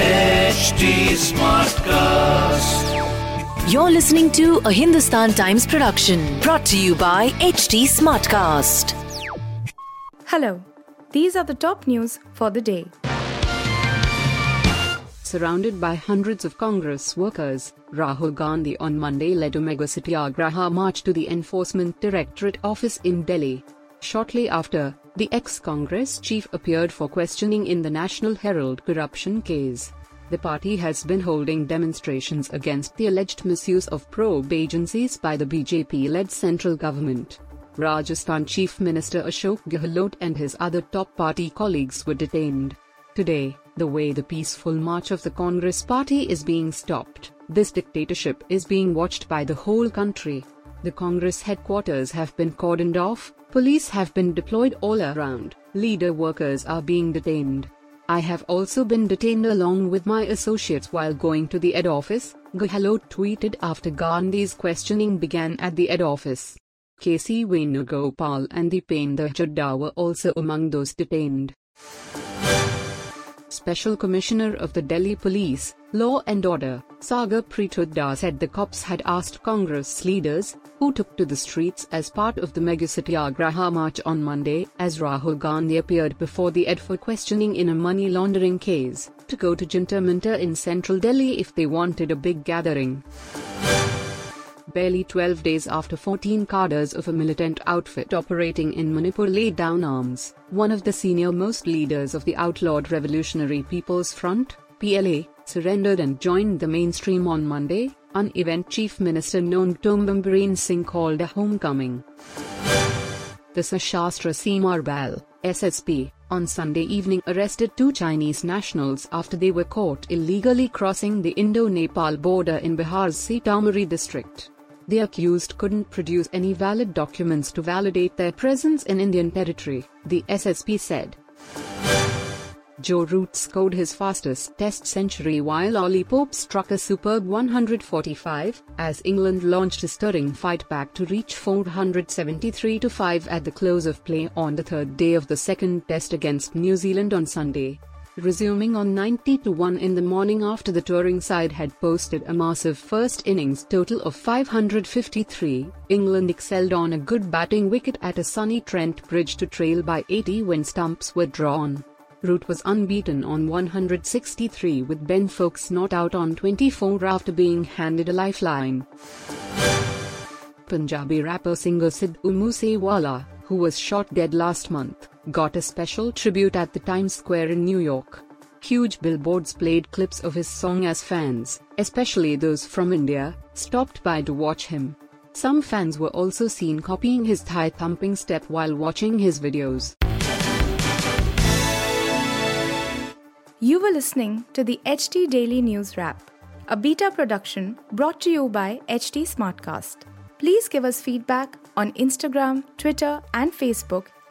HT Smartcast. You're listening to a Hindustan Times production brought to you by HT Smartcast. Hello, these are the top news for the day. Surrounded by hundreds of Congress workers, Rahul Gandhi on Monday led a mega Satyagraha march to the Enforcement Directorate office in Delhi. Shortly after, the ex-Congress chief appeared for questioning in the National Herald corruption case. The party has been holding demonstrations against the alleged misuse of probe agencies by the BJP-led central government. Rajasthan Chief Minister Ashok Gehlot and his other top party colleagues were detained. Today, the way the peaceful march of the Congress party is being stopped, this dictatorship is being watched by the whole country. The Congress headquarters have been cordoned off, police have been deployed all around, leader workers are being detained. I have also been detained along with my associates while going to the head office, Gehlot tweeted after Gandhi's questioning began at the head office. KC Venugopal and Dipender Chadda were also among those detained. Special Commissioner of the Delhi Police, Law and Order, Sagar Preet said the cops had asked Congress leaders, who took to the streets as part of the Mega Satyagraha march on Monday, as Rahul Gandhi appeared before the ED for questioning in a money laundering case, to go to Jantar Mantar in central Delhi if they wanted a big gathering. Barely 12 days after 14 cadres of a militant outfit operating in Manipur laid down arms, one of the senior-most leaders of the outlawed Revolutionary People's Front, PLA, surrendered and joined the mainstream on Monday, an event Chief Minister Nongthombam Biren Singh called a homecoming. The Sashastra Seema Bal, SSB, on Sunday evening arrested two Chinese nationals after they were caught illegally crossing the Indo-Nepal border in Bihar's Sitamarhi district. The accused couldn't produce any valid documents to validate their presence in Indian territory, the SSB said. Joe Root scored his fastest Test century while Ollie Pope struck a superb 145, as England launched a stirring fight back to reach 473-5 at the close of play on the third day of the second Test against New Zealand on Sunday resuming on 90-1 in the morning after the touring side had posted a massive first innings total of 553, England excelled on a good batting wicket at a sunny Trent Bridge to trail by 80 when stumps were drawn. Root was unbeaten on 163 with Ben Foakes not out on 24 after being handed a lifeline. Punjabi rapper singer Sidhu Moosewala, who was shot dead last month, got a special tribute at the Times Square in New York. Huge billboards played clips of his song as fans, especially those from India, stopped by to watch him. Some fans were also seen copying his thigh thumping step while watching his videos. You were listening to the HT Daily News Wrap, a beta production brought to you by HT Smartcast. Please give us feedback on Instagram, Twitter, and Facebook